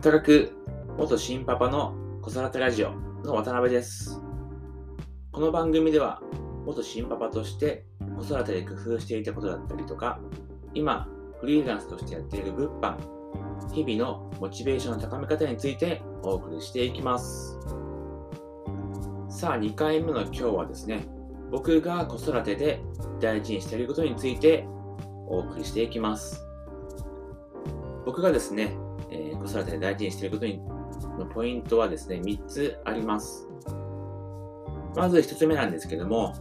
働く元新パパの子育てラジオの渡辺です。この番組では元新パパとして子育てで工夫していたことだったりとか、今フリーランスとしてやっている物販、日々のモチベーションの高め方についてお送りしていきます。さあ、2回目の今日はですね、僕が子育てで大事にしていることについてお送りしていきます。僕がですね、えー、子育てで大事にしていることにのポイントはですね、3つあります。まず1つ目なんですけども、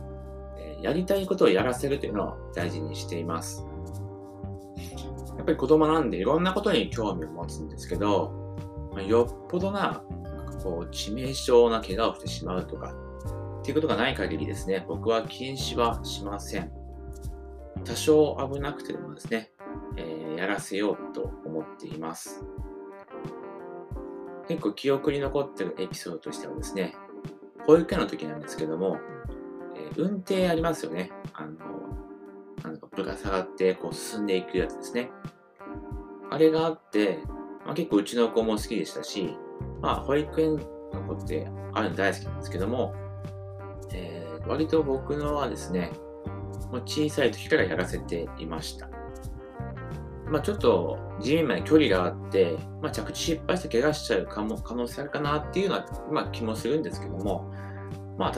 えー、やりたいことをやらせるというのを大事にしています。やっぱり子供なんでいろんなことに興味を持つんですけど、まあ、よっぽどな、こう、致命傷な怪我をしてしまうとか、っていうことがない限りですね、僕は禁止はしません。多少危なくてもですね、えー、やらせようと思っています。結構記憶に残ってるエピソードとしてはですね、保育園の時なんですけども、えー、運転ありますよね。あの、なんかぶら下がってこう進んでいくやつですね。あれがあって、まあ、結構うちの子も好きでしたし、まあ保育園の子ってあるの大好きなんですけども、えー、割と僕のはですね、小さい時からやらせていました。まあ、ちょっと地面まで距離があって、まあ、着地失敗して怪我しちゃうかも可能性あるかなっていうのは、まあ、気もするんですけども、まあ、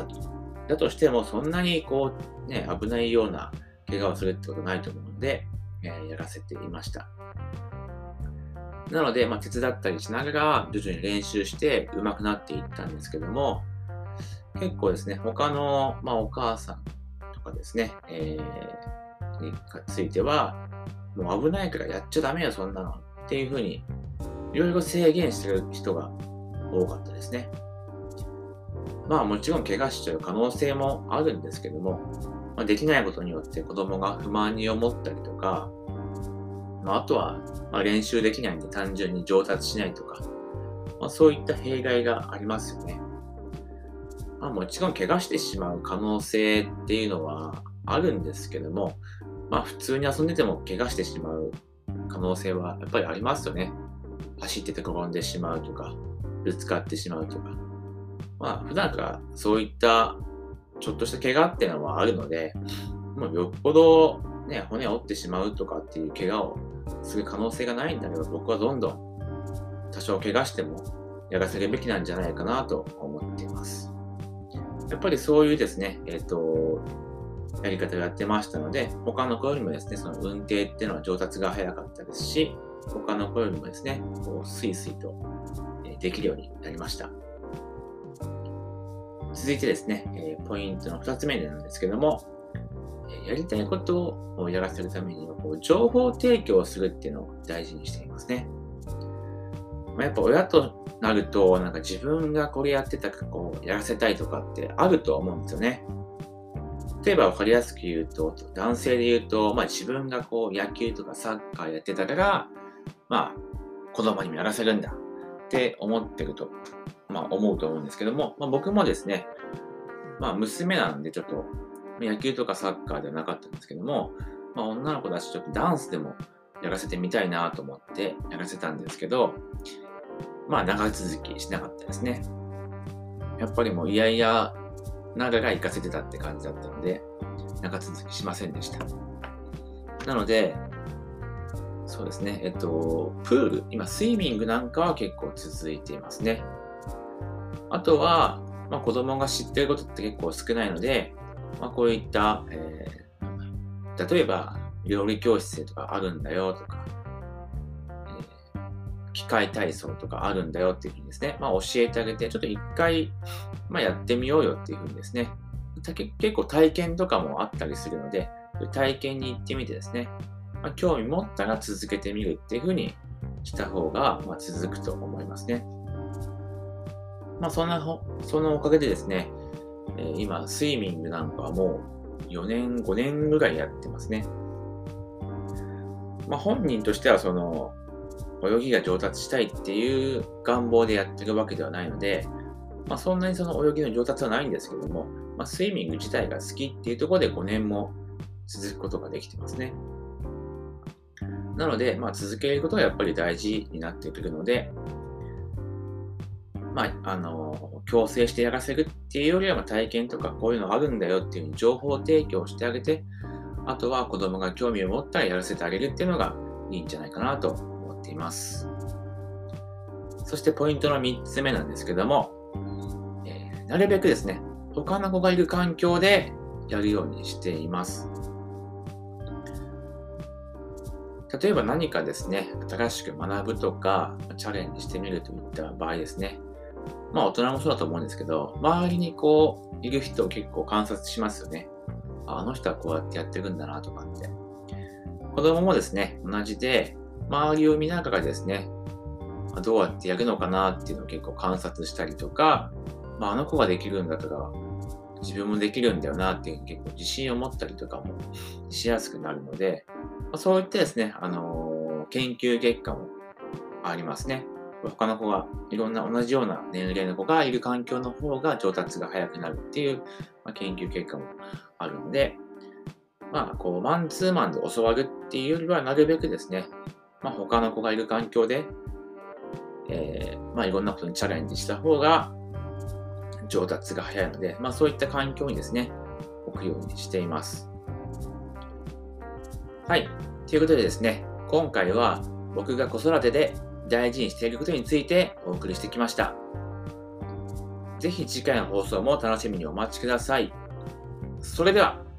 だとしてもそんなにこう、ね、危ないような怪我をするってことないと思うので、えー、やらせていました。なので、まあ、手伝ったりしながら徐々に練習して上手くなっていったんですけども、結構ですね、他の、まあ、お母さんとかですね、えー、については、もう危ないからやっちゃダメよ、そんなの。っていうふうに、いろいろ制限してる人が多かったですね。まあもちろん怪我しちゃう可能性もあるんですけども、まあ、できないことによって子供が不満に思ったりとか、まあ、あとは、ま練習できないんで単純に上達しないとか、まあ、そういった弊害がありますよね。まあ、もちろん怪我してしまう可能性っていうのはあるんですけども、まあ普通に遊んでても怪我してしまう可能性はやっぱりありますよね。走ってて転んでしまうとか、ぶつかってしまうとか。まあ普段からそういったちょっとした怪我っていうのはあるので、もうよっぽどね、骨を折ってしまうとかっていう怪我をする可能性がないんだけど、僕はどんどん多少怪我してもやらせるべきなんじゃないかなと思っています。やっぱりそういうですね、えっ、ー、と、やり方をやってましたので、他の子よりもですね、その運転っていうのは上達が早かったですし、他の子よりもですね、こうスイスイとできるようになりました。続いてですね、ポイントの2つ目なんですけども、やりたいことをやらせるためには、こう情報提供をするっていうのを大事にしていますね。まあ、やっぱ親となると、なんか自分がこれやってたかこうやらせたいとかってあると思うんですよね。例えば分かりやすく言うと、男性で言うと、まあ、自分がこう野球とかサッカーやってたから、まあ、子供にもやらせるんだって思ってると、まあ、思うと思うんですけども、まあ、僕もですね、まあ、娘なんでちょっと、野球とかサッカーではなかったんですけども、まあ、女の子だし、ちょっとダンスでもやらせてみたいなと思ってやらせたんですけど、まあ、長続きしなかったですね。やっぱりもういやいやなが行かせてたって感じだったので、長続きしませんでした。なので、そうですね、えっと、プール、今、スイミングなんかは結構続いていますね。あとは、まあ、子供が知ってることって結構少ないので、まあ、こういった、えー、例えば、料理教室とかあるんだよとか、機械体操とかあるんだよっていうふうにですね、まあ、教えてあげて、ちょっと一回、まあ、やってみようよっていうふうにですね、結構体験とかもあったりするので、体験に行ってみてですね、まあ、興味持ったら続けてみるっていうふうにした方が、まあ、続くと思いますね。まあ、そんな、そのおかげでですね、えー、今、スイミングなんかはもう4年、5年ぐらいやってますね。まあ、本人としては、その、泳ぎが上達したいっていう願望でやってるわけではないので、まあ、そんなにその泳ぎの上達はないんですけども、まあ、スイミング自体が好きっていうところで5年も続くことができてますね。なので、まあ、続けることがやっぱり大事になってくるので、まあ、あの、強制してやらせるっていうよりは、体験とかこういうのあるんだよっていう情報提供してあげて、あとは子供が興味を持ったらやらせてあげるっていうのがいいんじゃないかなと思っています。そしてポイントの3つ目なんですけども、なるべくですね、他の子がいる環境でやるようにしています。例えば何かですね、新しく学ぶとか、チャレンジしてみるといった場合ですね。まあ大人もそうだと思うんですけど、周りにこう、いる人を結構観察しますよね。あの人はこうやってやってるんだなとかって。子供もですね、同じで、周りを見ながらですね、どうやってやるのかなっていうのを結構観察したりとか、まあ、あの子ができるんだったら、自分もできるんだよなっていう結構自信を持ったりとかもしやすくなるので、まあ、そういったですね、あのー、研究結果もありますね。他の子がいろんな同じような年齢の子がいる環境の方が上達が早くなるっていう、まあ、研究結果もあるので、まあ、こう、マンツーマンで教わるっていうよりは、なるべくですね、まあ、他の子がいる環境で、えー、まあ、いろんなことにチャレンジした方が上達が早いので、まあ、そういった環境にですね、置くようにしています。はい。ということでですね、今回は僕が子育てで大事にしていることについてお送りしてきました。ぜひ次回の放送も楽しみにお待ちください。それでは。